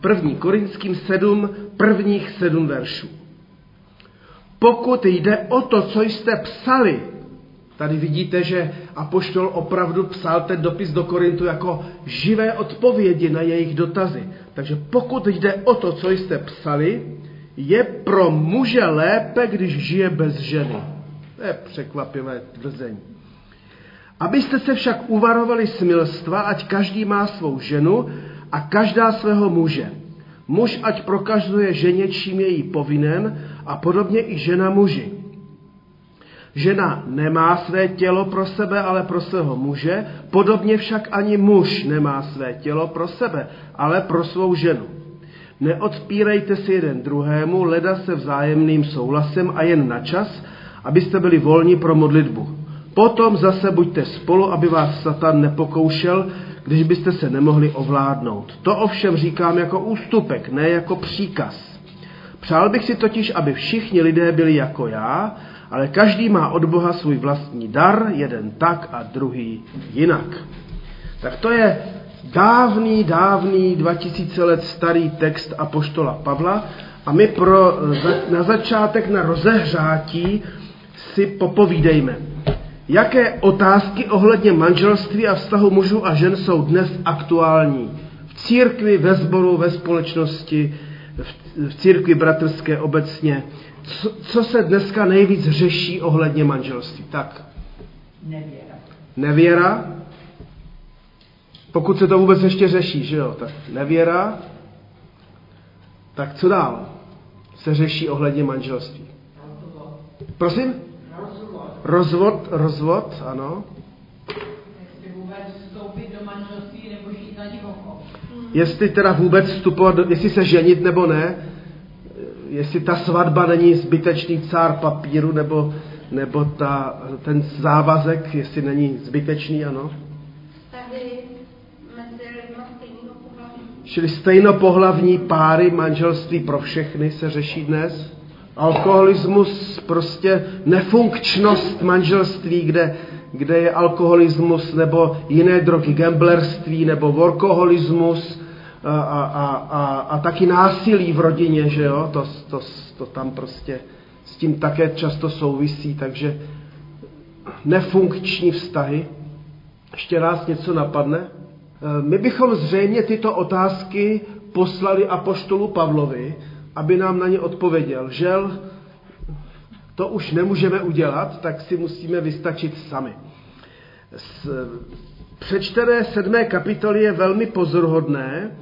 První Korinským 7, prvních sedm veršů. Pokud jde o to, co jste psali, tady vidíte, že Apoštol opravdu psal ten dopis do Korintu jako živé odpovědi na jejich dotazy. Takže pokud jde o to, co jste psali, je pro muže lépe, když žije bez ženy. To je překvapivé tvrzení. Abyste se však uvarovali smilstva, ať každý má svou ženu a každá svého muže. Muž ať prokazuje ženě, čím je jí povinen, a podobně i žena muži. Žena nemá své tělo pro sebe, ale pro svého muže, podobně však ani muž nemá své tělo pro sebe, ale pro svou ženu. Neodpírejte si jeden druhému, leda se vzájemným souhlasem a jen na čas, abyste byli volní pro modlitbu. Potom zase buďte spolu, aby vás Satan nepokoušel, když byste se nemohli ovládnout. To ovšem říkám jako ústupek, ne jako příkaz. Přál bych si totiž, aby všichni lidé byli jako já, ale každý má od Boha svůj vlastní dar, jeden tak a druhý jinak. Tak to je dávný, dávný, 2000 let starý text Apoštola Pavla a my pro, na začátek, na rozehřátí si popovídejme. Jaké otázky ohledně manželství a vztahu mužů a žen jsou dnes aktuální? V církvi, ve sboru, ve společnosti, v církvi bratrské obecně. Co, co se dneska nejvíc řeší ohledně manželství? Tak. Nevěra. Nevěra. Pokud se to vůbec ještě řeší, že jo? Tak nevěra. Tak co dál se řeší ohledně manželství? Prosím? Rozvod, rozvod, ano. Jestli vůbec vstoupit do manželství nebo žít na divoko. Jestli teda vůbec vstupovat, do- jestli se ženit nebo ne, jestli ta svatba není zbytečný cár papíru, nebo, nebo ta, ten závazek, jestli není zbytečný, ano. Čili stejnopohlavní páry, manželství pro všechny se řeší dnes. Alkoholismus, prostě nefunkčnost manželství, kde, kde je alkoholismus nebo jiné drogy, gamblerství nebo workoholismus a, a, a, a, a taky násilí v rodině, že jo, to, to, to tam prostě s tím také často souvisí, takže nefunkční vztahy. Ještě raz něco napadne? E, My bychom zřejmě tyto otázky poslali apoštolu Pavlovi, aby nám na ně odpověděl. Žel, to už nemůžeme udělat, tak si musíme vystačit sami. Z přečtené sedmé kapitoly je velmi pozoruhodné,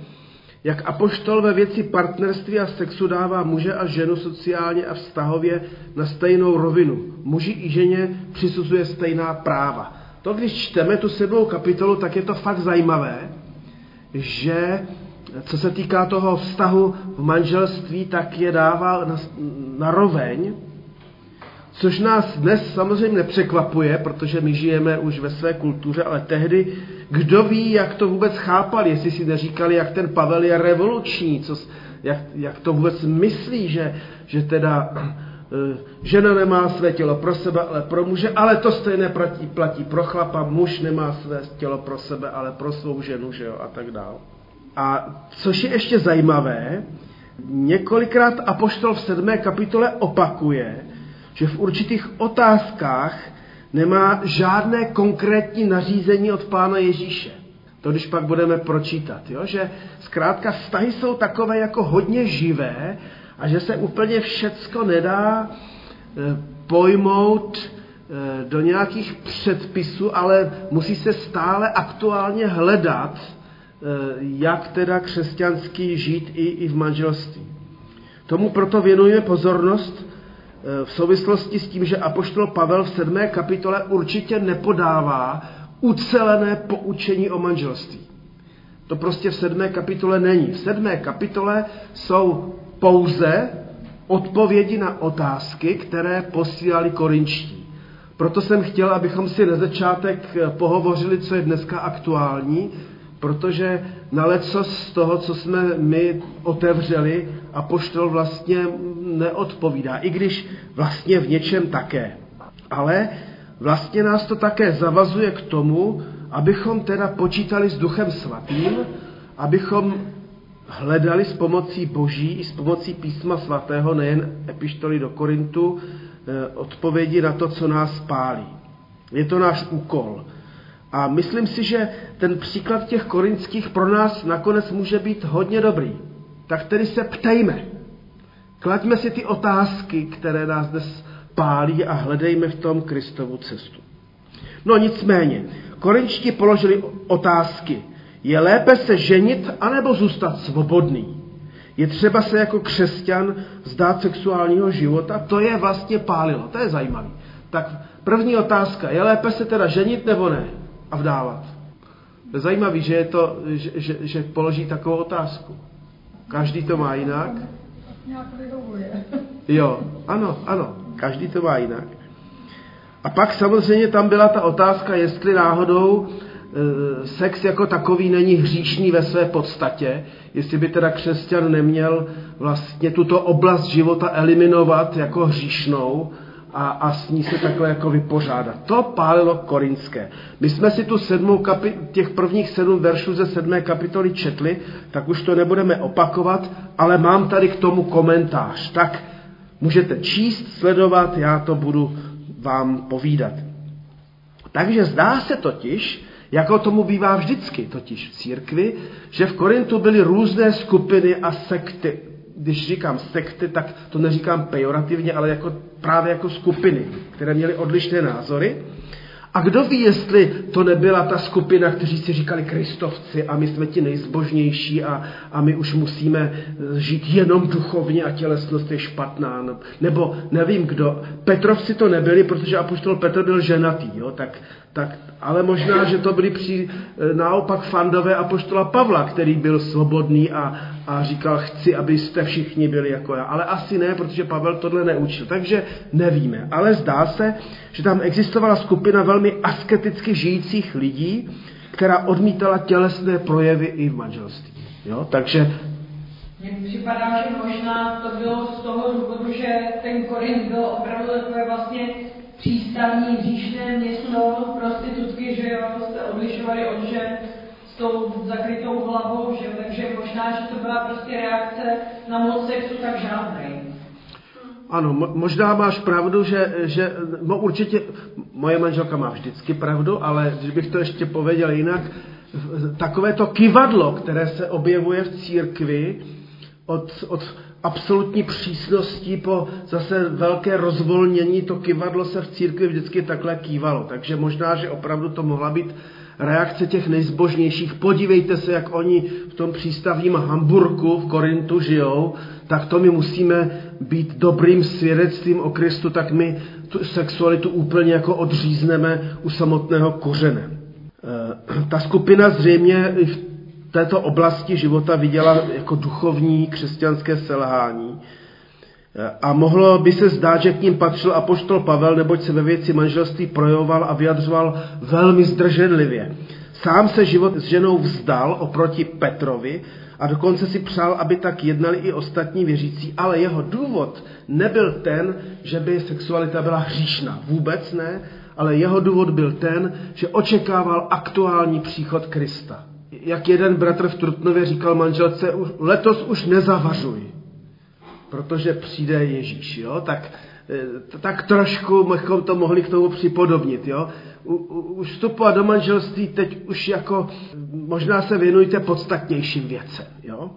jak apoštol ve věci partnerství a sexu dává muže a ženu sociálně a vztahově na stejnou rovinu. Muži i ženě přisuzuje stejná práva. To, když čteme tu sedmou kapitolu, tak je to fakt zajímavé, že co se týká toho vztahu v manželství, tak je dává na, na roveň, což nás dnes samozřejmě nepřekvapuje, protože my žijeme už ve své kultuře, ale tehdy, kdo ví, jak to vůbec chápali, jestli si neříkali, jak ten Pavel je revoluční, co, jak, jak to vůbec myslí, že, že teda eh, žena nemá své tělo pro sebe, ale pro muže, ale to stejné platí, platí pro chlapa, muž nemá své tělo pro sebe, ale pro svou ženu, že jo, a tak dále. A což je ještě zajímavé, několikrát Apoštol v sedmé kapitole opakuje, že v určitých otázkách nemá žádné konkrétní nařízení od Pána Ježíše. To když pak budeme pročítat, jo? že zkrátka vztahy jsou takové jako hodně živé a že se úplně všecko nedá eh, pojmout eh, do nějakých předpisů, ale musí se stále aktuálně hledat, jak teda křesťanský žít i, i v manželství. Tomu proto věnujeme pozornost v souvislosti s tím, že apoštol Pavel v sedmé kapitole určitě nepodává ucelené poučení o manželství. To prostě v sedmé kapitole není. V sedmé kapitole jsou pouze odpovědi na otázky, které posílali korinčtí. Proto jsem chtěl, abychom si na začátek pohovořili, co je dneska aktuální, protože na leco z toho, co jsme my otevřeli, a poštol vlastně neodpovídá, i když vlastně v něčem také. Ale vlastně nás to také zavazuje k tomu, abychom teda počítali s Duchem Svatým, abychom hledali s pomocí Boží i s pomocí písma svatého, nejen epištoly do Korintu, eh, odpovědi na to, co nás pálí. Je to náš úkol. A myslím si, že ten příklad těch korinských pro nás nakonec může být hodně dobrý. Tak tedy se ptejme. Klaďme si ty otázky, které nás dnes pálí a hledejme v tom Kristovu cestu. No nicméně, korinčtí položili otázky. Je lépe se ženit, anebo zůstat svobodný? Je třeba se jako křesťan vzdát sexuálního života? To je vlastně pálilo, to je zajímavé. Tak první otázka, je lépe se teda ženit nebo ne? A vdávat. To je zajímavé, že, je to, že, že, že položí takovou otázku. Každý to má jinak. Jo, ano, ano, každý to má jinak. A pak samozřejmě tam byla ta otázka, jestli náhodou e, sex jako takový není hříšný ve své podstatě, jestli by teda křesťan neměl vlastně tuto oblast života eliminovat jako hříšnou a, a s ní se takhle jako vypořádat. To pálilo korinské. My jsme si tu sedmou kapi- těch prvních sedm veršů ze sedmé kapitoly četli, tak už to nebudeme opakovat, ale mám tady k tomu komentář. Tak můžete číst, sledovat, já to budu vám povídat. Takže zdá se totiž, jako tomu bývá vždycky totiž v církvi, že v Korintu byly různé skupiny a sekty. Když říkám sekty, tak to neříkám pejorativně, ale jako, právě jako skupiny, které měly odlišné názory. A kdo ví, jestli to nebyla ta skupina, kteří si říkali kristovci a my jsme ti nejzbožnější a, a my už musíme žít jenom duchovně a tělesnost je špatná. Nebo nevím kdo. Petrovci to nebyli, protože apoštol Petr byl ženatý, jo? Tak, tak, ale možná, že to byli při, naopak fandové apoštola Pavla, který byl svobodný a, a říkal, chci, abyste všichni byli jako já. Ale asi ne, protože Pavel tohle neučil. Takže nevíme. Ale zdá se, že tam existovala skupina velmi asketicky žijících lidí, která odmítala tělesné projevy i v manželství. Jo? Takže Mně připadá, že možná to bylo z toho důvodu, že ten Korint byl opravdu takové vlastně přístavní hříšné město prostitutky, že jo, jste odlišovali od žen s tou zakrytou hlavou, že jo, takže možná, že to byla prostě reakce na moc sexu, tak žádnej. Ano, možná máš pravdu, že, že no určitě, moje manželka má vždycky pravdu, ale když bych to ještě pověděl jinak, takové to kivadlo, které se objevuje v církvi, od, od absolutní přísnosti po zase velké rozvolnění, to kivadlo se v církvi vždycky takhle kývalo. Takže možná, že opravdu to mohla být reakce těch nejzbožnějších. Podívejte se, jak oni v tom přístavním Hamburku v Korintu žijou, tak to my musíme být dobrým svědectvím o Kristu, tak my tu sexualitu úplně jako odřízneme u samotného kořene. E, ta skupina zřejmě v této oblasti života viděla jako duchovní křesťanské selhání. A mohlo by se zdát, že k ním patřil apoštol Pavel, neboť se ve věci manželství projevoval a vyjadřoval velmi zdrženlivě. Sám se život s ženou vzdal oproti Petrovi a dokonce si přál, aby tak jednali i ostatní věřící, ale jeho důvod nebyl ten, že by sexualita byla hříšná. Vůbec ne, ale jeho důvod byl ten, že očekával aktuální příchod Krista. Jak jeden bratr v Trutnově říkal manželce, letos už nezavařuj, protože přijde Ježíš, jo? Tak, tak trošku bychom to mohli k tomu připodobnit, jo? U, u, už vstupovat do manželství teď už jako možná se věnujte podstatnějším věcem, jo?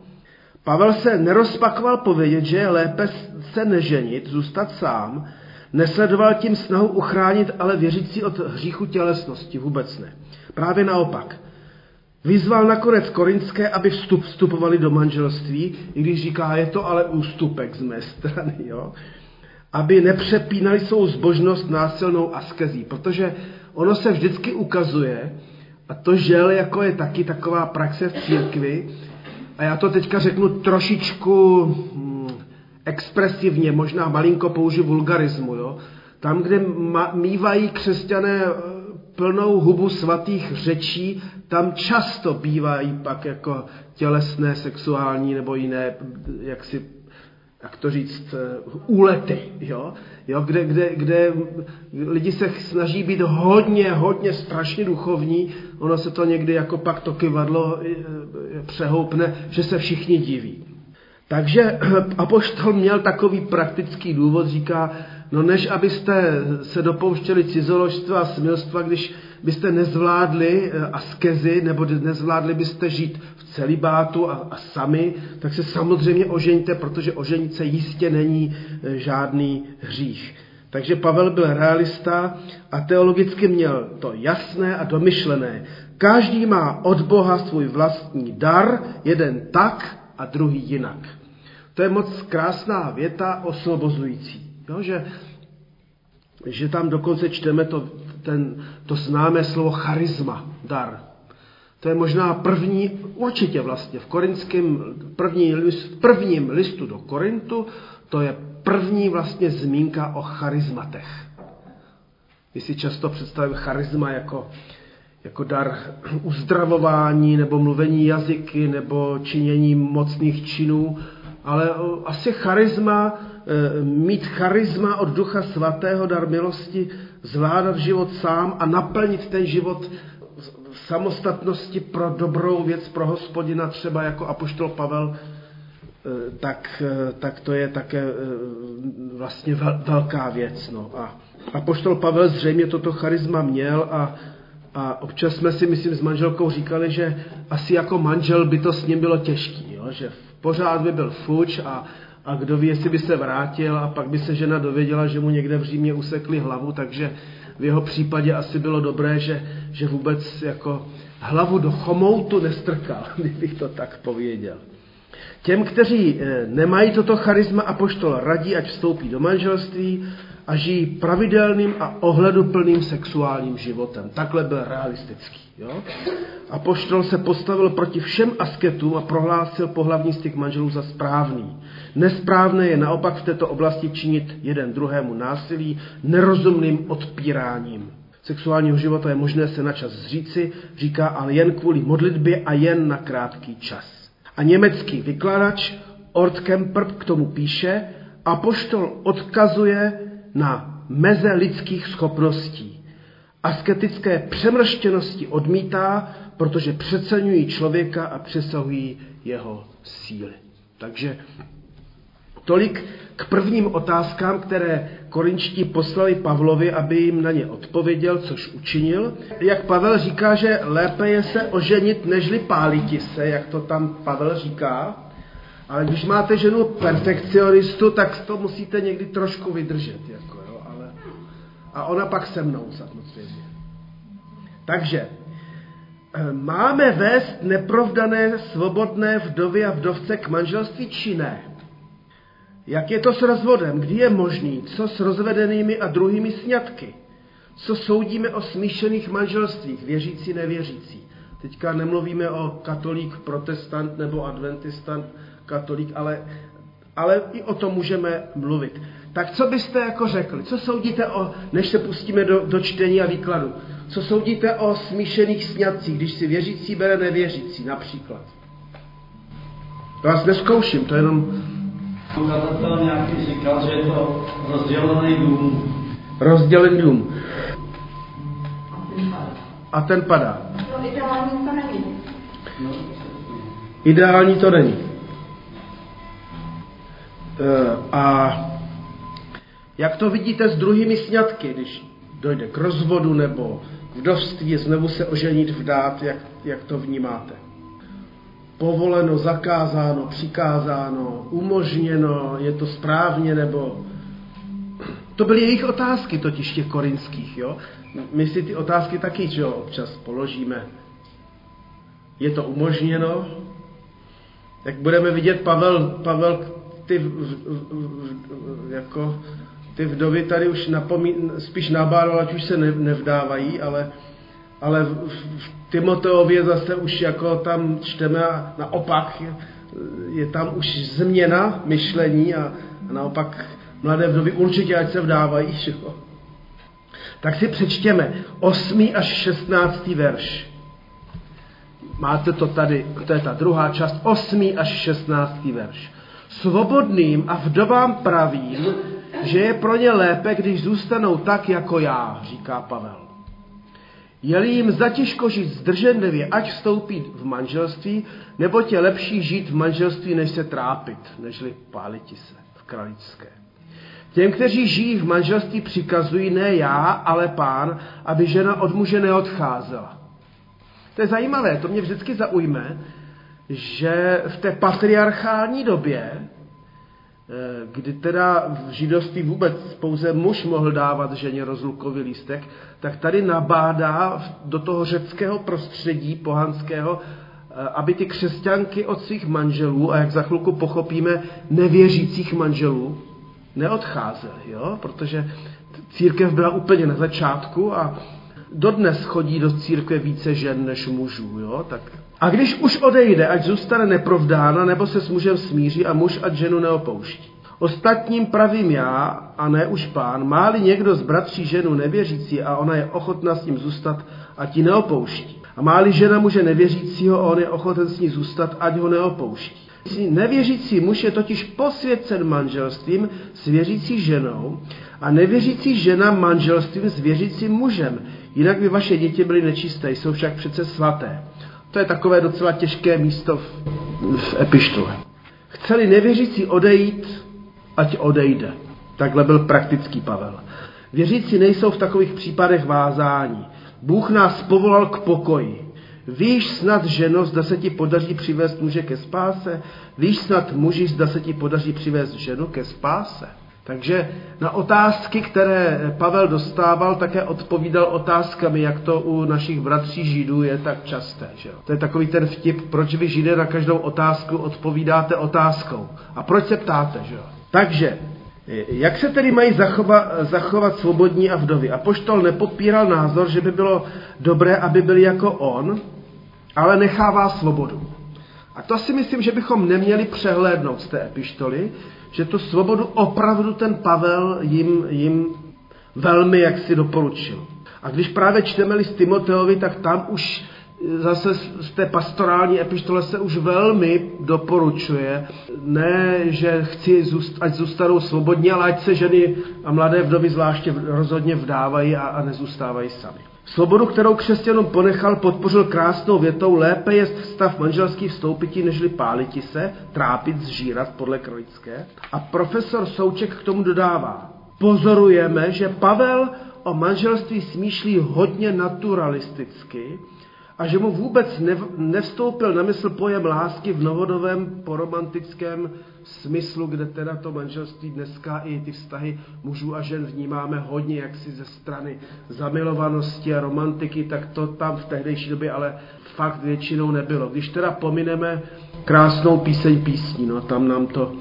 Pavel se nerozpakoval povědět, že je lépe se neženit, zůstat sám, nesledoval tím snahu uchránit ale věřící od hříchu tělesnosti, vůbec ne. Právě naopak. Vyzval nakonec Korinské, aby vstup, vstupovali do manželství, i když říká, je to ale ústupek z mé strany, jo? aby nepřepínali svou zbožnost násilnou askezí, protože ono se vždycky ukazuje, a to žel jako je taky taková praxe v církvi, a já to teďka řeknu trošičku hm, expresivně, možná malinko použiju vulgarismu, jo? tam, kde mývají křesťané plnou hubu svatých řečí, tam často bývají pak jako tělesné, sexuální nebo jiné jaksi jak to říct, eh, úlety, jo? Jo, kde, kde, kde lidi se snaží být hodně, hodně strašně duchovní, ono se to někdy jako pak to kyvadlo eh, přehoupne, že se všichni diví. Takže apoštol měl takový praktický důvod, říká, no než abyste se dopouštěli cizoložstva a smilstva, když byste nezvládli eh, askezi, nebo nezvládli byste žít v celibátu a, a sami, tak se samozřejmě ožeňte, protože oženit se jistě není eh, žádný hřích. Takže Pavel byl realista a teologicky měl to jasné a domyšlené. Každý má od Boha svůj vlastní dar, jeden tak a druhý jinak. To je moc krásná věta osvobozující. Jo, že, že tam dokonce čteme to, ten, to známé slovo charisma, dar. To je možná první, určitě vlastně v korinském první list, prvním listu do Korintu, to je první vlastně zmínka o charizmatech. My si často představujeme charisma jako, jako dar uzdravování, nebo mluvení jazyky, nebo činění mocných činů, ale asi charisma, mít charisma od Ducha Svatého, dar milosti, zvládat život sám a naplnit ten život v samostatnosti pro dobrou věc, pro hospodina, třeba jako apoštol Pavel, e, tak, e, tak to je také vlastně velká věc. No. A apoštol Pavel zřejmě toto charisma měl a, a občas jsme si, myslím, s manželkou říkali, že asi jako manžel by to s ním bylo těžký, jo? že pořád by byl fuč a, a kdo ví, jestli by se vrátil a pak by se žena dověděla, že mu někde v Římě usekli hlavu, takže v jeho případě asi bylo dobré, že, že vůbec jako hlavu do chomoutu nestrkal, kdybych to tak pověděl. Těm, kteří eh, nemají toto charisma a poštol radí, ať vstoupí do manželství a žijí pravidelným a ohleduplným sexuálním životem. Takhle byl realistický. Jo? A poštol se postavil proti všem asketům a prohlásil pohlavní styk manželů za správný. Nesprávné je naopak v této oblasti činit jeden druhému násilí nerozumným odpíráním. Sexuálního života je možné se na čas zříci, říká, ale jen kvůli modlitbě a jen na krátký čas. A německý vykladač Ort Kemper k tomu píše, a poštol odkazuje na meze lidských schopností. Asketické přemrštěnosti odmítá, protože přeceňují člověka a přesahují jeho síly. Takže tolik k prvním otázkám, které korinčtí poslali Pavlovi, aby jim na ně odpověděl, což učinil. Jak Pavel říká, že lépe je se oženit, nežli páliti se, jak to tam Pavel říká. Ale když máte ženu perfekcionistu, tak to musíte někdy trošku vydržet. Jako, jo, ale... A ona pak se mnou samozřejmě. Takže eh, máme vést neprovdané, svobodné vdovy a vdovce k manželství či ne? Jak je to s rozvodem? Kdy je možný? Co s rozvedenými a druhými sňatky? Co soudíme o smíšených manželstvích, věřící, nevěřící? Teďka nemluvíme o katolík, protestant nebo adventistant, katolík, ale, ale i o tom můžeme mluvit. Tak co byste jako řekli? Co soudíte o, než se pustíme do, do čtení a výkladu? Co soudíte o smíšených sňatcích, když si věřící bere nevěřící například? To vás neskouším, to je jenom... Ukazatel nějaký říkal, že je to rozdělený dům. Rozdělený dům. A ten padá. No ideální to není. Ideální to není. Eh, a jak to vidíte s druhými sňatky, když dojde k rozvodu nebo vdovství, znovu se oženit vdát, jak, jak to vnímáte? Povoleno, zakázáno, přikázáno, umožněno, je to správně nebo... To byly jejich otázky totiž těch korinských, jo? My si ty otázky taky, že jo, občas položíme. Je to umožněno? Jak budeme vidět, Pavel, Pavel ty, v, v, v, jako, ty vdovy tady už napomí, spíš nabádal, ať už se ne, nevdávají, ale, ale v, v Timoteově zase už jako tam čteme a naopak je, je tam už změna myšlení a, a naopak mladé vdovy určitě ať se vdávají. Že? Tak si přečtěme 8. až 16. verš. Máte to tady, to je ta druhá část, 8. až 16. verš. Svobodným a vdovám pravím, že je pro ně lépe, když zůstanou tak, jako já, říká Pavel. Je-li jim zatěžko žít zdrženlivě, ať vstoupí v manželství, nebo je lepší žít v manželství, než se trápit, nežli páliti se v kraličské. Těm, kteří žijí v manželství, přikazují ne já, ale pán, aby žena od muže neodcházela. To je zajímavé, to mě vždycky zaujme, že v té patriarchální době, eh, kdy teda v židovství vůbec pouze muž mohl dávat ženě rozlukový lístek, tak tady nabádá do toho řeckého prostředí pohanského, eh, aby ty křesťanky od svých manželů, a jak za chvilku pochopíme, nevěřících manželů, neodcházeli, jo? protože církev byla úplně na začátku a dodnes chodí do církve více žen než mužů. Jo? Tak. A když už odejde, ať zůstane neprovdána, nebo se s mužem smíří a muž ať ženu neopouští. Ostatním pravím já, a ne už pán, máli někdo z bratří ženu nevěřící a ona je ochotná s ním zůstat, ať ji neopouští. A máli žena muže nevěřícího a on je ochoten s ní zůstat, ať ho neopouští. Nevěřící muž je totiž posvěcen manželstvím s věřící ženou a nevěřící žena manželstvím s věřícím mužem. Jinak by vaše děti byly nečisté, jsou však přece svaté. To je takové docela těžké místo v, v epištole. Chceli nevěřící odejít, ať odejde. Takhle byl praktický Pavel. Věřící nejsou v takových případech vázání. Bůh nás povolal k pokoji. Víš snad, ženo, zda se ti podaří přivést muže ke spáse? Víš snad, muži, zda se ti podaří přivést ženu ke spáse? Takže na otázky, které Pavel dostával, také odpovídal otázkami, jak to u našich bratří Židů je tak časté. Že? To je takový ten vtip, proč vy Židé na každou otázku odpovídáte otázkou. A proč se ptáte? Že? Takže, jak se tedy mají zachovat, zachovat svobodní a vdovy? A poštol nepopíral názor, že by bylo dobré, aby byli jako on, ale nechává svobodu. A to si myslím, že bychom neměli přehlédnout z té epištoly, že tu svobodu opravdu ten Pavel jim, jim velmi jaksi doporučil. A když právě čteme list Timoteovi, tak tam už zase z té pastorální epištole se už velmi doporučuje, ne, že chci, ať zůstanou svobodní, ale ať se ženy a mladé vdovy zvláště rozhodně vdávají a, a nezůstávají sami. Svobodu, kterou křesťanům ponechal, podpořil krásnou větou, lépe je stav manželský vstoupití, nežli páliti se, trápit, zžírat podle Krojské. A profesor Souček k tomu dodává, pozorujeme, že Pavel o manželství smýšlí hodně naturalisticky, a že mu vůbec nevstoupil na mysl pojem lásky v novodovém poromantickém smyslu, kde teda to manželství dneska i ty vztahy mužů a žen vnímáme hodně jaksi ze strany zamilovanosti a romantiky, tak to tam v tehdejší době ale fakt většinou nebylo. Když teda pomineme krásnou píseň písní, no tam nám to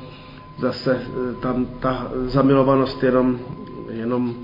zase, tam ta zamilovanost jenom, jenom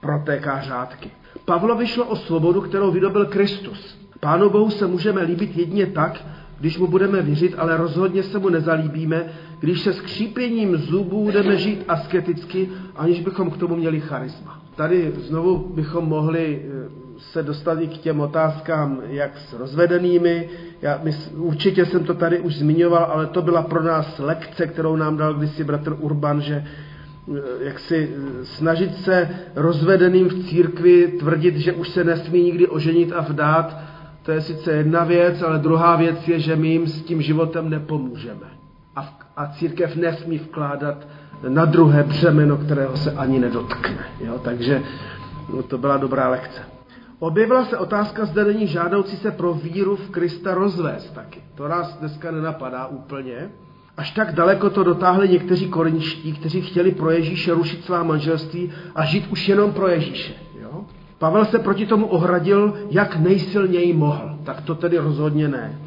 protéká řádky. Pavlovi šlo o svobodu, kterou vydobil Kristus. Pánu Bohu se můžeme líbit jedině tak, když mu budeme věřit, ale rozhodně se mu nezalíbíme, když se skřípěním zubů budeme žít asketicky, aniž bychom k tomu měli charisma. Tady znovu bychom mohli eh, se dostat i k těm otázkám, jak s rozvedenými. Já, my, určitě jsem to tady už zmiňoval, ale to byla pro nás lekce, kterou nám dal kdysi bratr Urban, že eh, jak si eh, snažit se rozvedeným v církvi tvrdit, že už se nesmí nikdy oženit a vdát, to je sice jedna věc, ale druhá věc je, že my jim s tím životem nepomůžeme. A, a církev nesmí vkládat na druhé břemeno, kterého se ani nedotkne. Jo? Takže no, to byla dobrá lekce. Objevila se otázka, zda není žádoucí se pro víru v Krista rozvést taky. To nás dneska nenapadá úplně. Až tak daleko to dotáhli někteří korinští, kteří chtěli pro Ježíše rušit svá manželství a žít už jenom pro Ježíše. Pavel se proti tomu ohradil, jak nejsilněji mohl. Tak to tedy rozhodně ne.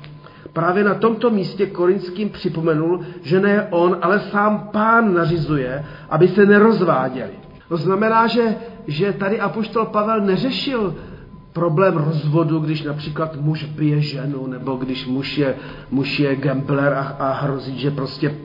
Právě na tomto místě Korinským připomenul, že ne on, ale sám pán nařizuje, aby se nerozváděli. To znamená, že, že tady apoštol Pavel neřešil problém rozvodu, když například muž bije ženu, nebo když muž je, muž je gambler a, a hrozí, že prostě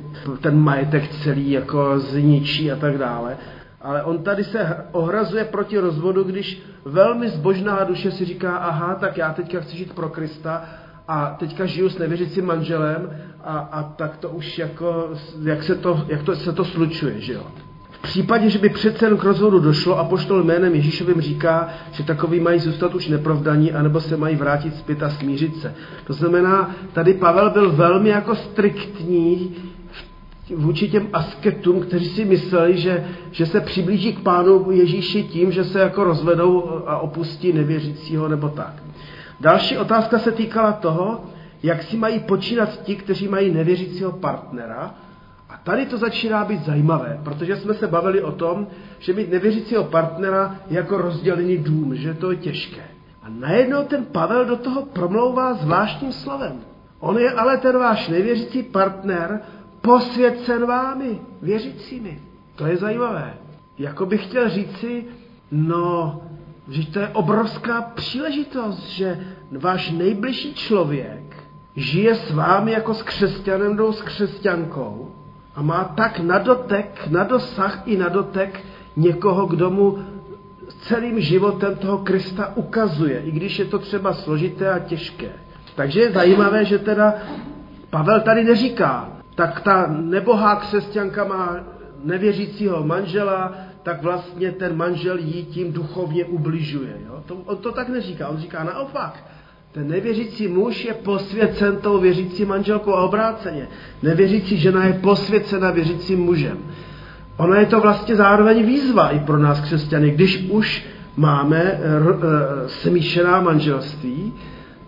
ten majetek celý jako zničí a tak dále. Ale on tady se ohrazuje proti rozvodu, když velmi zbožná duše si říká, aha, tak já teďka chci žít pro Krista a teďka žiju s nevěřícím manželem a, a tak to už jako, jak se to, jak to, se to slučuje, že jo. V případě, že by přece jen k rozhodu došlo a poštol jménem Ježíšovým říká, že takový mají zůstat už nepravdaní, anebo se mají vrátit zpět a smířit se. To znamená, tady Pavel byl velmi jako striktní vůči těm asketům, kteří si mysleli, že, že se přiblíží k pánu Ježíši tím, že se jako rozvedou a opustí nevěřícího nebo tak. Další otázka se týkala toho, jak si mají počínat ti, kteří mají nevěřícího partnera. A tady to začíná být zajímavé, protože jsme se bavili o tom, že mít nevěřícího partnera je jako rozdělený dům, že to je těžké. A najednou ten Pavel do toho promlouvá zvláštním slovem. On je ale ten váš nevěřící partner posvěcen vámi, věřícími. To je zajímavé. Jako bych chtěl říci, no, že to je obrovská příležitost, že váš nejbližší člověk žije s vámi jako s křesťanem nebo s křesťankou a má tak na dotek, na dosah i na dotek někoho, kdo mu celým životem toho Krista ukazuje, i když je to třeba složité a těžké. Takže je zajímavé, že teda Pavel tady neříká, tak ta nebohá křesťanka má nevěřícího manžela, tak vlastně ten manžel jí tím duchovně ubližuje. Jo? To, on to tak neříká, on říká naopak. Ten nevěřící muž je posvěcen tou věřící manželkou a obráceně. Nevěřící žena je posvěcena věřícím mužem. Ona je to vlastně zároveň výzva i pro nás křesťany. Když už máme eh, eh, smíšená manželství,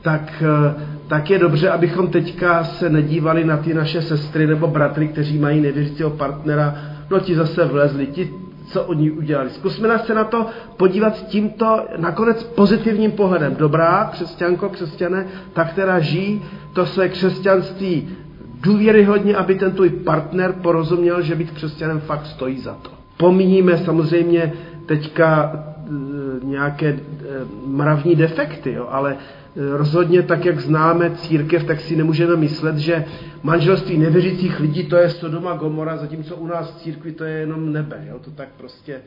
tak, eh, tak je dobře, abychom teďka se nedívali na ty naše sestry nebo bratry, kteří mají nevěřícího partnera, no ti zase vlezli, ti co oni udělali. Zkusme se na to podívat tímto nakonec pozitivním pohledem. Dobrá křesťanko, křesťané, ta, která žijí to své křesťanství důvěryhodně, aby ten tvůj partner porozuměl, že být křesťanem fakt stojí za to. Pomíníme samozřejmě teďka e, nějaké e, mravní defekty, jo, ale rozhodně tak, jak známe církev, tak si nemůžeme myslet, že manželství nevěřících lidí to je Sodoma Gomora, zatímco u nás v církvi to je jenom nebe. Jo? To tak prostě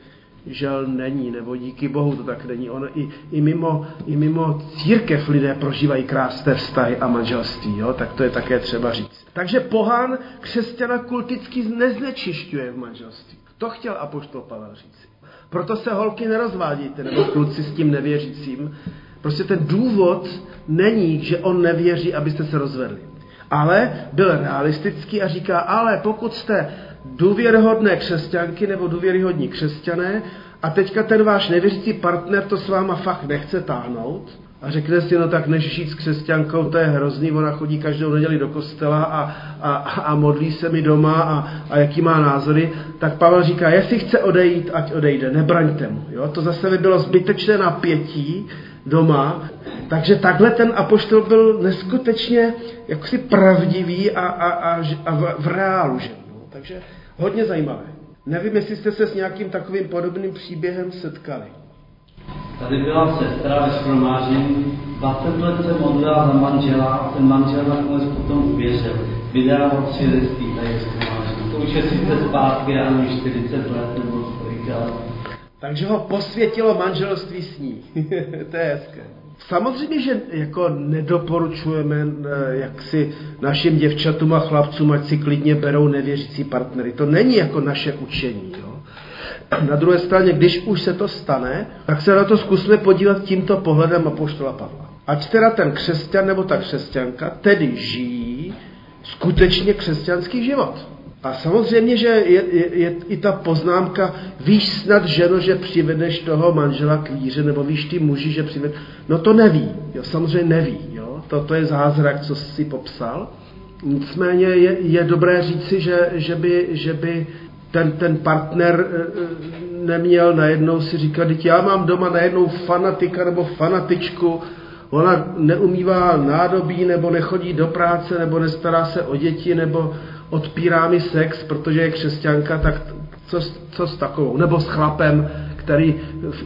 žel není, nebo díky Bohu to tak není. Ono i, i, mimo, i mimo církev lidé prožívají krásné vztahy a manželství, jo? tak to je také třeba říct. Takže pohán křesťana kulticky neznečišťuje v manželství. To chtěl apoštol Pavel říct. Proto se holky nerozvádějte, nebo kluci s tím nevěřícím, Prostě ten důvod není, že on nevěří, abyste se rozvedli. Ale byl realistický a říká, ale pokud jste důvěryhodné křesťanky nebo důvěryhodní křesťané a teďka ten váš nevěřící partner to s váma fakt nechce táhnout a řekne si, no tak než žít s křesťankou, to je hrozný, ona chodí každou neděli do kostela a, a, a modlí se mi doma a, a jaký má názory, tak Pavel říká, jestli chce odejít, ať odejde, nebraňte mu. Jo? To zase by bylo zbytečné napětí, doma. Takže takhle ten apoštol byl neskutečně jaksi pravdivý a, a, a, a v, v reálu. Že? No, takže hodně zajímavé. Nevím, jestli jste se s nějakým takovým podobným příběhem setkali. Tady byla sestra ve schromáždění, 20 let se modlila za manžela a ten manžel nakonec potom uvěřil. Vydával svědectví tady v schromáždění. To už je sice zpátky, ale 40 let nebo kolik, takže ho posvětilo manželství s ní. to je hezké. Samozřejmě, že jako nedoporučujeme eh, jak si našim děvčatům a chlapcům, ať si klidně berou nevěřící partnery. To není jako naše učení. Jo? Na druhé straně, když už se to stane, tak se na to zkusme podívat tímto pohledem apoštola Pavla. Ať teda ten křesťan nebo ta křesťanka tedy žijí skutečně křesťanský život. A samozřejmě, že je, je, je i ta poznámka, víš snad ženo, že přivedeš toho manžela k víře, nebo víš ty muži, že přived... No to neví, jo, samozřejmě neví, jo. To, to je zázrak, co jsi popsal. Nicméně je, je dobré říci, že, že, by, že by ten, ten partner e, e, neměl najednou si říkat, že já mám doma najednou fanatika nebo fanatičku, ona neumývá nádobí, nebo nechodí do práce, nebo nestará se o děti, nebo odpírá mi sex, protože je křesťanka, tak co, co s takovou? Nebo s chlapem, který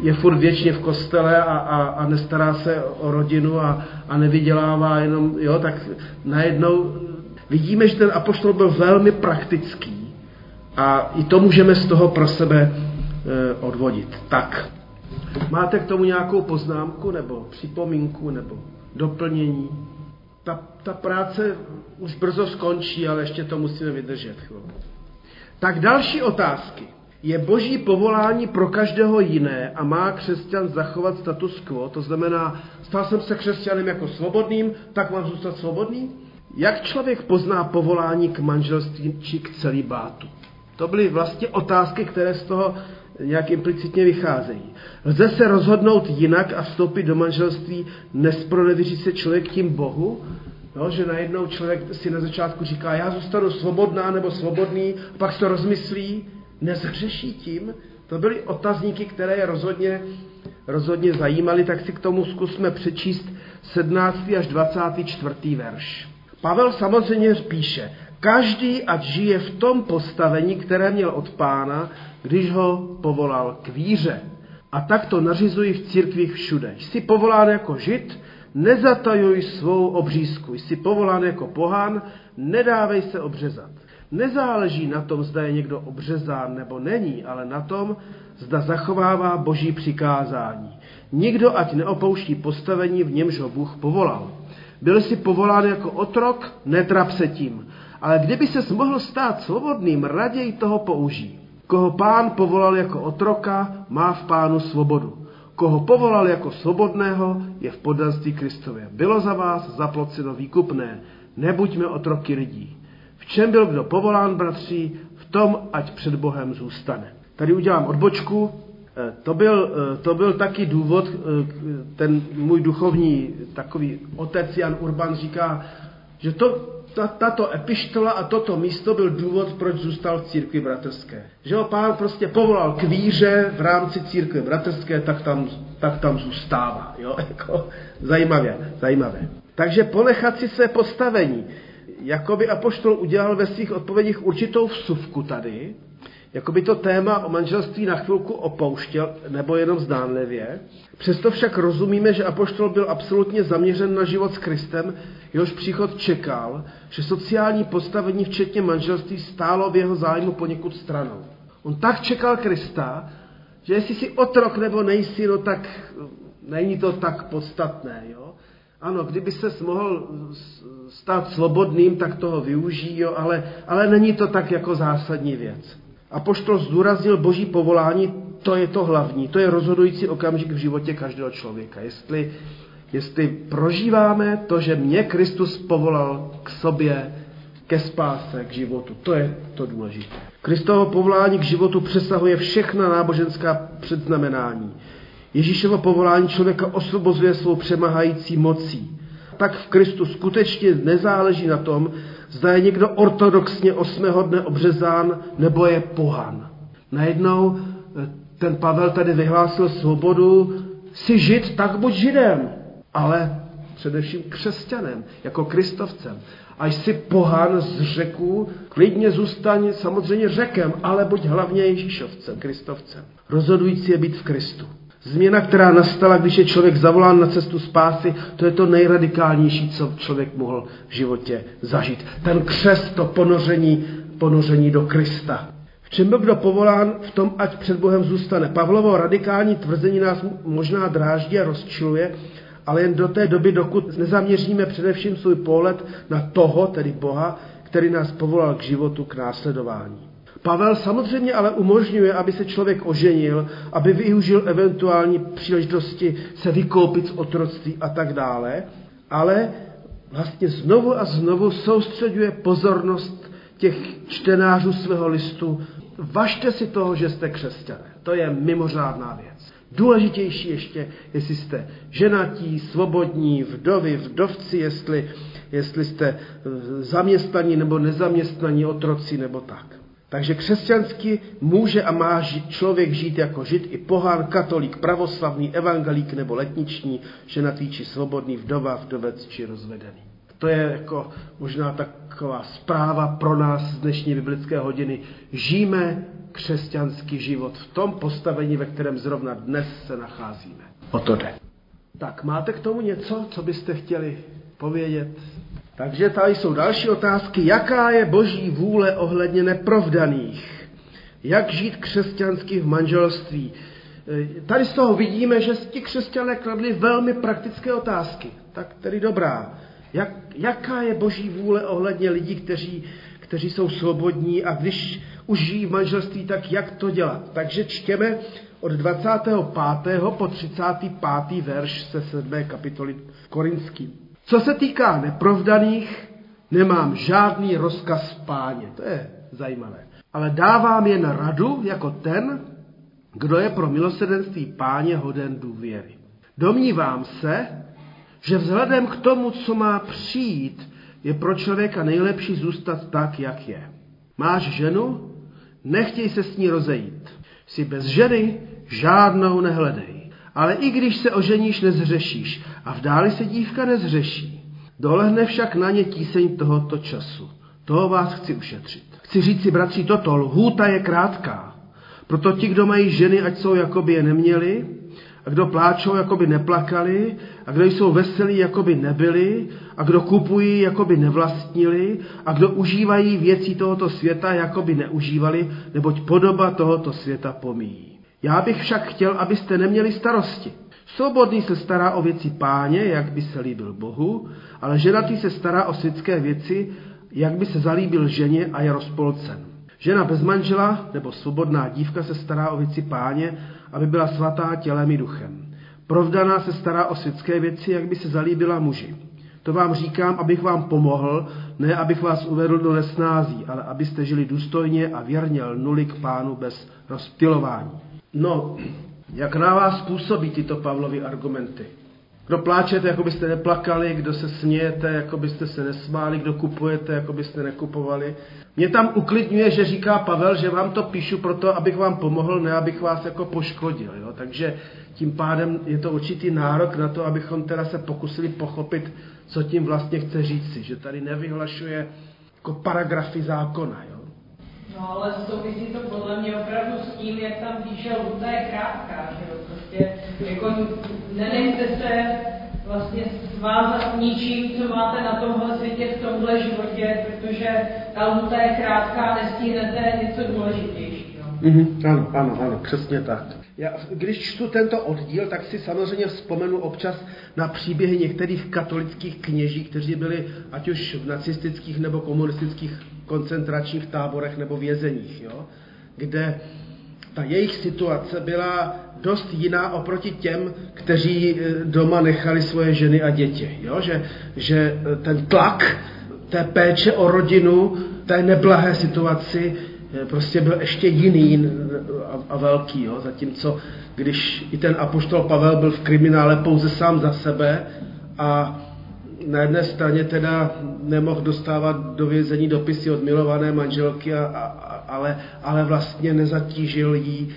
je furt věčně v kostele a, a, a nestará se o rodinu a, a nevydělává jenom, jo, tak najednou vidíme, že ten apoštol byl velmi praktický a i to můžeme z toho pro sebe e, odvodit. Tak, máte k tomu nějakou poznámku nebo připomínku nebo doplnění? Ta, ta práce už brzo skončí, ale ještě to musíme vydržet. Tak další otázky. Je boží povolání pro každého jiné a má křesťan zachovat status quo? To znamená, stal jsem se křesťanem jako svobodným, tak mám zůstat svobodný? Jak člověk pozná povolání k manželství či k celibátu? To byly vlastně otázky, které z toho nějak implicitně vycházejí. Lze se rozhodnout jinak a vstoupit do manželství, nespronevěří se člověk tím Bohu? No, že najednou člověk si na začátku říká, já zůstanu svobodná nebo svobodný, a pak to rozmyslí, nezhřeší tím. To byly otazníky, které je rozhodně, rozhodně zajímaly, tak si k tomu zkusme přečíst 17. až 24. verš. Pavel samozřejmě píše, každý ať žije v tom postavení, které měl od pána, když ho povolal k víře. A tak to nařizují v církvích všude. Jsi povolán jako žid, nezatajuj svou obřízku. Jsi povolán jako pohán, nedávej se obřezat. Nezáleží na tom, zda je někdo obřezán nebo není, ale na tom, zda zachovává boží přikázání. Nikdo ať neopouští postavení, v němž ho Bůh povolal. Byl jsi povolán jako otrok, netrap se tím. Ale kdyby se mohl stát svobodným, raději toho použij. Koho pán povolal jako otroka, má v pánu svobodu. Koho povolal jako svobodného, je v poddanství Kristově. Bylo za vás zaploceno výkupné. Nebuďme otroky lidí. V čem byl kdo povolán, bratři, v tom, ať před Bohem zůstane. Tady udělám odbočku. Eh, to byl, eh, to byl taky důvod, eh, ten můj duchovní takový otec Jan Urban říká, že to, tato epištola a toto místo byl důvod, proč zůstal v církvi bratrské. Že ho pán prostě povolal k víře v rámci církve bratrské, tak tam, tak tam zůstává. Jo? Jako, zajímavé, zajímavé. Takže ponechat si své postavení. Jakoby Apoštol udělal ve svých odpovědích určitou vsuvku tady, jako by to téma o manželství na chvilku opouštěl, nebo jenom zdánlivě. Přesto však rozumíme, že Apoštol byl absolutně zaměřen na život s Kristem, jehož příchod čekal, že sociální postavení, včetně manželství, stálo v jeho zájmu poněkud stranou. On tak čekal Krista, že jestli si otrok nebo nejsi, no tak není to tak podstatné. Jo? Ano, kdyby se mohl stát svobodným, tak toho využij, jo, ale, ale není to tak jako zásadní věc. A poštol zdůraznil boží povolání, to je to hlavní, to je rozhodující okamžik v životě každého člověka. Jestli, jestli prožíváme to, že mě Kristus povolal k sobě, ke spáse, k životu. To je to důležité. Kristovo povolání k životu přesahuje všechna náboženská předznamenání. Ježíšovo povolání člověka osvobozuje svou přemahající mocí. Tak v Kristu skutečně nezáleží na tom, zda je někdo ortodoxně osmého dne obřezán, nebo je pohan. Najednou eh, ten Pavel tady vyhlásil svobodu, si žid, tak buď židem, ale především křesťanem, jako kristovcem. A jsi pohan z řeků, klidně zůstaň samozřejmě řekem, ale buď hlavně Ježíšovcem, kristovcem. Rozhodující je být v Kristu. Změna, která nastala, když je člověk zavolán na cestu spásy, to je to nejradikálnější, co člověk mohl v životě zažít. Ten křest, to ponoření, ponoření do Krista. V čem byl kdo povolán, v tom, ať před Bohem zůstane. Pavlovo radikální tvrzení nás možná dráždí a rozčiluje, ale jen do té doby, dokud nezaměříme především svůj pohled na toho, tedy Boha, který nás povolal k životu, k následování. Pavel samozřejmě ale umožňuje, aby se člověk oženil, aby využil eventuální příležitosti se vykoupit z otroctví a tak dále, ale vlastně znovu a znovu soustředuje pozornost těch čtenářů svého listu. Važte si toho, že jste křesťané. To je mimořádná věc. Důležitější ještě, jestli jste ženatí, svobodní, vdovy, vdovci, jestli, jestli jste zaměstnaní nebo nezaměstnaní, otroci nebo tak. Takže křesťansky může a má žít, člověk žít jako žid i pohán, katolík, pravoslavný, evangelík nebo letniční, ženatý či svobodný, vdova, vdovec či rozvedený. To je jako možná taková zpráva pro nás z dnešní biblické hodiny. Žijeme křesťanský život v tom postavení, ve kterém zrovna dnes se nacházíme. O to jde. Tak máte k tomu něco, co byste chtěli povědět? Takže tady jsou další otázky. Jaká je boží vůle ohledně neprovdaných? Jak žít křesťansky v manželství? E, tady z toho vidíme, že ti křesťané kladli velmi praktické otázky. Tak tedy dobrá. Jak, jaká je boží vůle ohledně lidí, kteří, kteří jsou svobodní a když už žijí v manželství, tak jak to dělat? Takže čtěme od 25. po 35. verš se 7. kapitoly Korinský. Co se týká neprovdaných, nemám žádný rozkaz páně. To je zajímavé. Ale dávám jen radu jako ten, kdo je pro milosrdenství páně hoden důvěry. Domnívám se, že vzhledem k tomu, co má přijít, je pro člověka nejlepší zůstat tak, jak je. Máš ženu? Nechtěj se s ní rozejít. Jsi bez ženy? Žádnou nehledej. Ale i když se oženíš, nezřešíš a v dáli se dívka nezřeší. Dolehne však na ně tíseň tohoto času. Toho vás chci ušetřit. Chci říct si, bratři, toto, lhůta je krátká. Proto ti, kdo mají ženy, ať jsou, jako by je neměli, a kdo pláčou, jako by neplakali, a kdo jsou veselí, jako by nebyli, a kdo kupují, jako by nevlastnili, a kdo užívají věcí tohoto světa, jako by neužívali, neboť podoba tohoto světa pomíjí. Já bych však chtěl, abyste neměli starosti. Svobodný se stará o věci páně, jak by se líbil Bohu, ale ženatý se stará o světské věci, jak by se zalíbil ženě a je rozpolcen. Žena bez manžela nebo svobodná dívka se stará o věci páně, aby byla svatá tělem i duchem. Provdaná se stará o světské věci, jak by se zalíbila muži. To vám říkám, abych vám pomohl, ne abych vás uvedl do nesnází, ale abyste žili důstojně a věrně lnuli k pánu bez rozptilování. No, jak na vás působí tyto Pavlovy argumenty? Kdo pláčete, jako byste neplakali, kdo se smějete, jako byste se nesmáli, kdo kupujete, jako byste nekupovali. Mě tam uklidňuje, že říká Pavel, že vám to píšu proto, abych vám pomohl, ne abych vás jako poškodil. Jo? Takže tím pádem je to určitý nárok na to, abychom teda se pokusili pochopit, co tím vlastně chce říci. Že tady nevyhlašuje jako paragrafy zákona. Jo? No ale souvisí to podle mě opravdu s tím, jak tam píše, lhuta je krátká, že jo? Prostě jako nenechte se vlastně svázat ničím, co máte na tomhle světě v tomhle životě, protože ta lhuta je krátká, nestihnete něco důležitějšího. Mm-hmm, ano, ano, ano, přesně tak. Já, když čtu tento oddíl, tak si samozřejmě vzpomenu občas na příběhy některých katolických kněží, kteří byli ať už v nacistických nebo komunistických koncentračních táborech nebo vězeních, jo? kde ta jejich situace byla dost jiná oproti těm, kteří e, doma nechali svoje ženy a děti. Jo? Že, že e, ten tlak té péče o rodinu, té neblahé situaci e, prostě byl ještě jiný a, a velký. Jo? Zatímco když i ten apoštol Pavel byl v kriminále pouze sám za sebe a na jedné straně teda nemohl dostávat do vězení dopisy od milované manželky, a, a, ale, ale vlastně nezatížil jí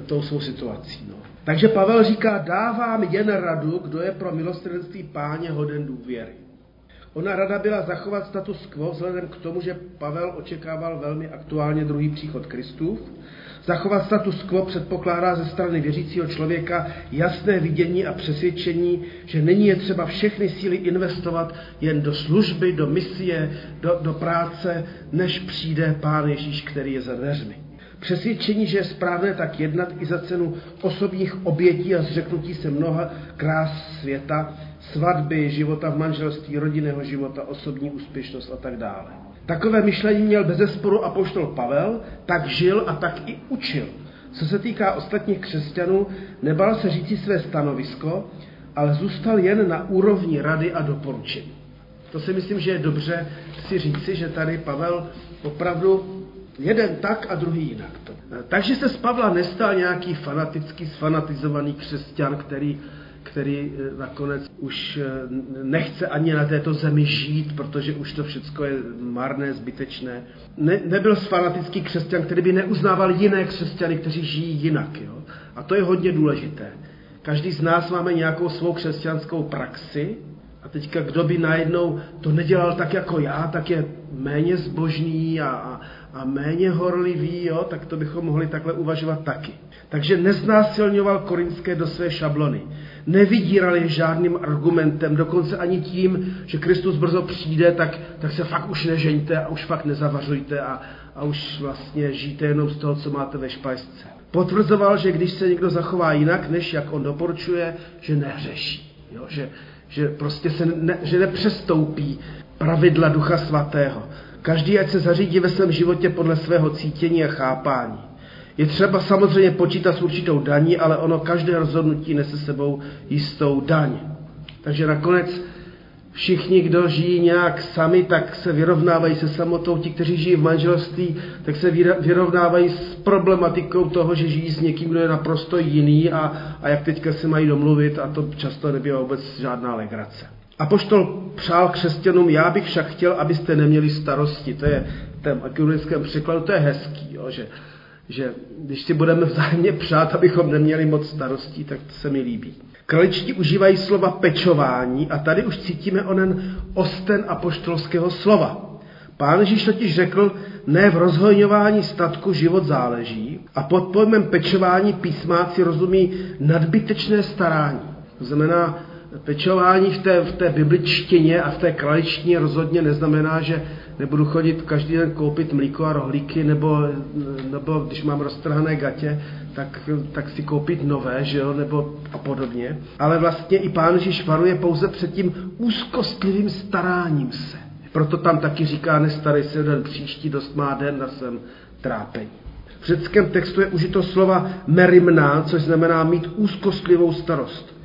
e, tou svou situací. No. Takže Pavel říká, dávám jen radu, kdo je pro milostrenství páně hoden důvěry. Ona rada byla zachovat status quo vzhledem k tomu, že Pavel očekával velmi aktuálně druhý příchod Kristův Zachovat status quo předpokládá ze strany věřícího člověka jasné vidění a přesvědčení, že není je třeba všechny síly investovat jen do služby, do misie, do, do práce, než přijde Pán Ježíš, který je za dveřmi. Přesvědčení, že je správné tak jednat i za cenu osobních obětí a zřeknutí se mnoha krás světa, svatby, života v manželství, rodinného života, osobní úspěšnost a tak dále. Takové myšlení měl bez sporu apoštol Pavel, tak žil a tak i učil. Co se týká ostatních křesťanů, nebal se říci své stanovisko, ale zůstal jen na úrovni rady a doporučení. To si myslím, že je dobře si říci, že tady Pavel opravdu jeden tak a druhý jinak. Takže se z Pavla nestal nějaký fanatický, sfanatizovaný křesťan, který který eh, nakonec už eh, nechce ani na této zemi žít, protože už to všechno je marné, zbytečné. Ne, nebyl fanatický křesťan, který by neuznával jiné křesťany, kteří žijí jinak. Jo? A to je hodně důležité. Každý z nás máme nějakou svou křesťanskou praxi a teďka kdo by najednou to nedělal tak jako já, tak je méně zbožný a, a, a méně horlivý, jo? tak to bychom mohli takhle uvažovat taky. Takže neznásilňoval korinské do své šablony nevydíral je žádným argumentem, dokonce ani tím, že Kristus brzo přijde, tak, tak se fakt už nežeňte a už fakt nezavařujte a, a už vlastně žijte jenom z toho, co máte ve špajsce. Potvrzoval, že když se někdo zachová jinak, než jak on doporučuje, že nehřeší. Jo? Že, že prostě se ne, že nepřestoupí pravidla Ducha Svatého. Každý, ať se zařídí ve svém životě podle svého cítění a chápání. Je třeba samozřejmě počítat s určitou daní, ale ono každé rozhodnutí nese sebou jistou daň. Takže nakonec všichni, kdo žijí nějak sami, tak se vyrovnávají se samotou. Ti, kteří žijí v manželství, tak se vyrovnávají s problematikou toho, že žijí s někým, kdo je naprosto jiný a, a jak teďka se mají domluvit a to často nebývá vůbec žádná legrace. A poštol přál křesťanům, já bych však chtěl, abyste neměli starosti. To je v tom akademickém překladu, to je hezký, jo, že, že když si budeme vzájemně přát, abychom neměli moc starostí, tak to se mi líbí. Kraličtí užívají slova pečování a tady už cítíme onen osten apoštolského slova. Pán Ježíš totiž řekl, ne v rozhojňování statku život záleží a pod pojmem pečování písmáci rozumí nadbytečné starání. To znamená, pečování v té, v té bibličtině a v té kraličtině rozhodně neznamená, že nebudu chodit každý den koupit mlíko a rohlíky, nebo, nebo když mám roztrhané gatě, tak, tak si koupit nové, že jo, nebo a podobně. Ale vlastně i pán Ježíš varuje pouze před tím úzkostlivým staráním se. Proto tam taky říká, nestarej se den příští, dost má den na svém trápení. V řeckém textu je užito slova merimná, což znamená mít úzkostlivou starost.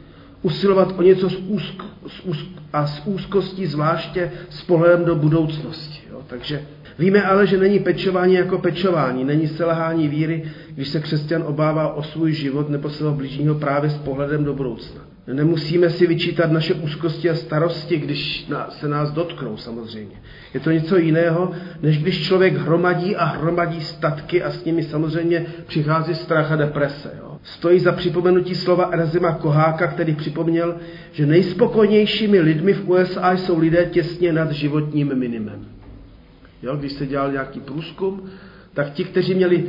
Usilovat o něco z úzk, z úzk, a z úzkostí zvláště s pohledem do budoucnosti. Jo. Takže Víme ale, že není pečování jako pečování, není selhání víry, když se křesťan obává o svůj život nebo svého blížního právě s pohledem do budoucna. Nemusíme si vyčítat naše úzkosti a starosti, když se nás dotknou samozřejmě. Je to něco jiného, než když člověk hromadí a hromadí statky a s nimi samozřejmě přichází strach a deprese. Jo. Stojí za připomenutí slova Erzima Koháka, který připomněl, že nejspokojnějšími lidmi v USA jsou lidé těsně nad životním minimem. Jo, když se dělal nějaký průzkum, tak ti, kteří měli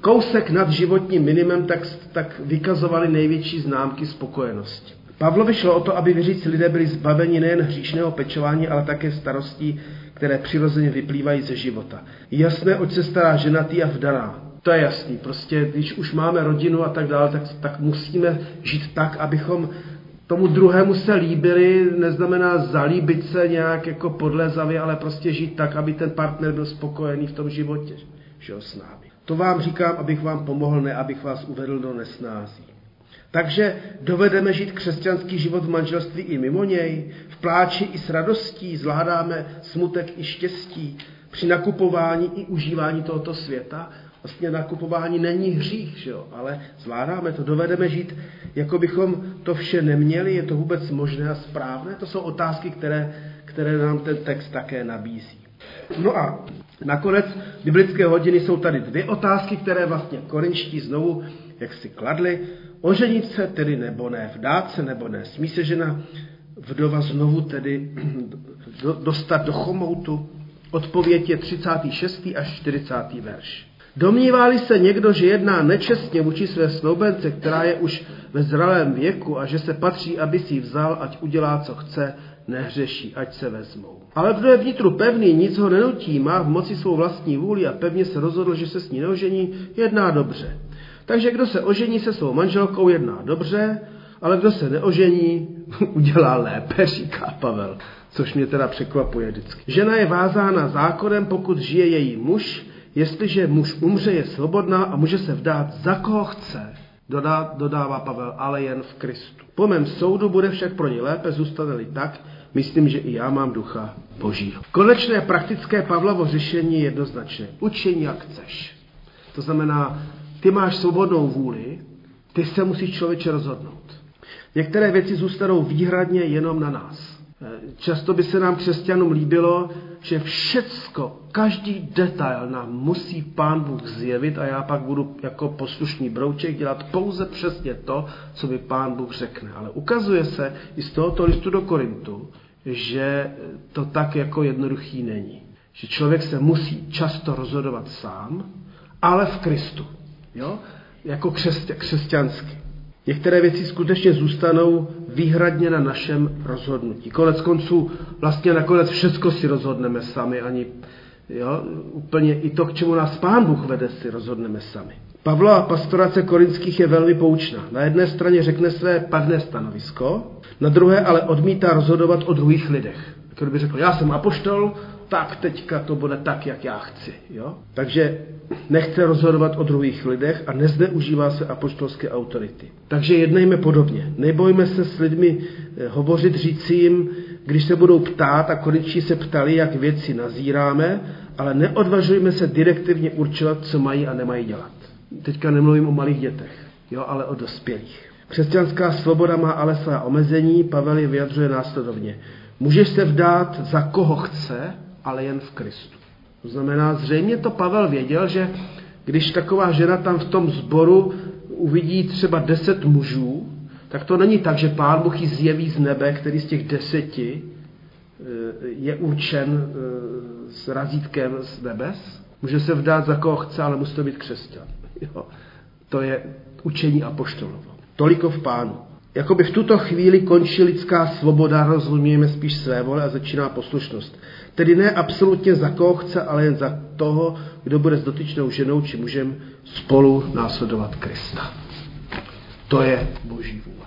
kousek nad životním minimem, tak, tak vykazovali největší známky spokojenosti. Pavlovi šlo o to, aby věřící lidé byli zbaveni nejen hříšného pečování, ale také starostí, které přirozeně vyplývají ze života. Jasné, oč se stará ženatý a vdaná. To je jasný. Prostě, když už máme rodinu a tak dále, tak, tak musíme žít tak, abychom tomu druhému se líbili, neznamená zalíbit se nějak jako podlezavě, ale prostě žít tak, aby ten partner byl spokojený v tom životě, že s námi. To vám říkám, abych vám pomohl, ne abych vás uvedl do nesnází. Takže dovedeme žít křesťanský život v manželství i mimo něj, v pláči i s radostí, zvládáme smutek i štěstí, při nakupování i užívání tohoto světa Vlastně nakupování není hřích, že jo? ale zvládáme to, dovedeme žít, jako bychom to vše neměli, je to vůbec možné a správné? To jsou otázky, které, které nám ten text také nabízí. No a nakonec biblické hodiny jsou tady dvě otázky, které vlastně korinští znovu jak si kladli. Oženit se tedy nebo ne, vdát se nebo ne. Smí se žena vdova znovu tedy dostat do chomoutu? Odpověď je 36. až 40. verš. Domnívali se někdo, že jedná nečestně vůči své snoubence, která je už ve zralém věku a že se patří, aby si ji vzal, ať udělá, co chce, nehřeší, ať se vezmou. Ale kdo je vnitru pevný, nic ho nenutí, má v moci svou vlastní vůli a pevně se rozhodl, že se s ní neožení, jedná dobře. Takže kdo se ožení se svou manželkou, jedná dobře, ale kdo se neožení, udělá lépe, říká Pavel, což mě teda překvapuje vždycky. Žena je vázána zákonem, pokud žije její muž, Jestliže muž umře, je svobodná a může se vdát za koho chce, dodá, dodává Pavel, ale jen v Kristu. Po mém soudu bude však pro ně lépe, zůstane-li tak, myslím, že i já mám ducha božího. Konečné praktické Pavlovo řešení je jednoznačné. Učení, jak chceš. To znamená, ty máš svobodnou vůli, ty se musíš člověče rozhodnout. Některé věci zůstanou výhradně jenom na nás. Často by se nám křesťanům líbilo, že všecko, každý detail nám musí Pán Bůh zjevit a já pak budu jako poslušný brouček dělat pouze přesně to, co mi Pán Bůh řekne. Ale ukazuje se i z tohoto listu do Korintu, že to tak jako jednoduchý není. Že člověk se musí často rozhodovat sám, ale v Kristu. Jo? Jako křesťa, křesťansky. Některé věci skutečně zůstanou výhradně na našem rozhodnutí. Konec konců vlastně nakonec všechno si rozhodneme sami, ani Jo? Úplně i to, k čemu nás Pán Bůh vede, si rozhodneme sami. Pavla pastorace korinských je velmi poučná. Na jedné straně řekne své pevné stanovisko, na druhé ale odmítá rozhodovat o druhých lidech. Kdyby řekl, já jsem apoštol, tak teďka to bude tak, jak já chci. Jo? Takže nechce rozhodovat o druhých lidech a nezneužívá se apoštolské autority. Takže jednejme podobně. Nebojme se s lidmi eh, hovořit, říci jim, když se budou ptát a konečně se ptali, jak věci nazíráme, ale neodvažujme se direktivně určovat, co mají a nemají dělat. Teďka nemluvím o malých dětech, jo, ale o dospělých. Křesťanská svoboda má ale svá omezení, Pavel je vyjadřuje následovně. Můžeš se vdát za koho chce, ale jen v Kristu. To znamená, zřejmě to Pavel věděl, že když taková žena tam v tom sboru uvidí třeba deset mužů, tak to není tak, že pán Bůh ji zjeví z nebe, který z těch deseti eh, je určen eh, s razítkem z nebes. Může se vdát za koho chce, ale musí to být křesťan. Jo. To je učení apoštolovo. Toliko v pánu. Jakoby v tuto chvíli končí lidská svoboda, rozumíme spíš své vole a začíná poslušnost. Tedy ne absolutně za koho chce, ale jen za toho, kdo bude s dotyčnou ženou či mužem spolu následovat Krista. To je Boží vůle.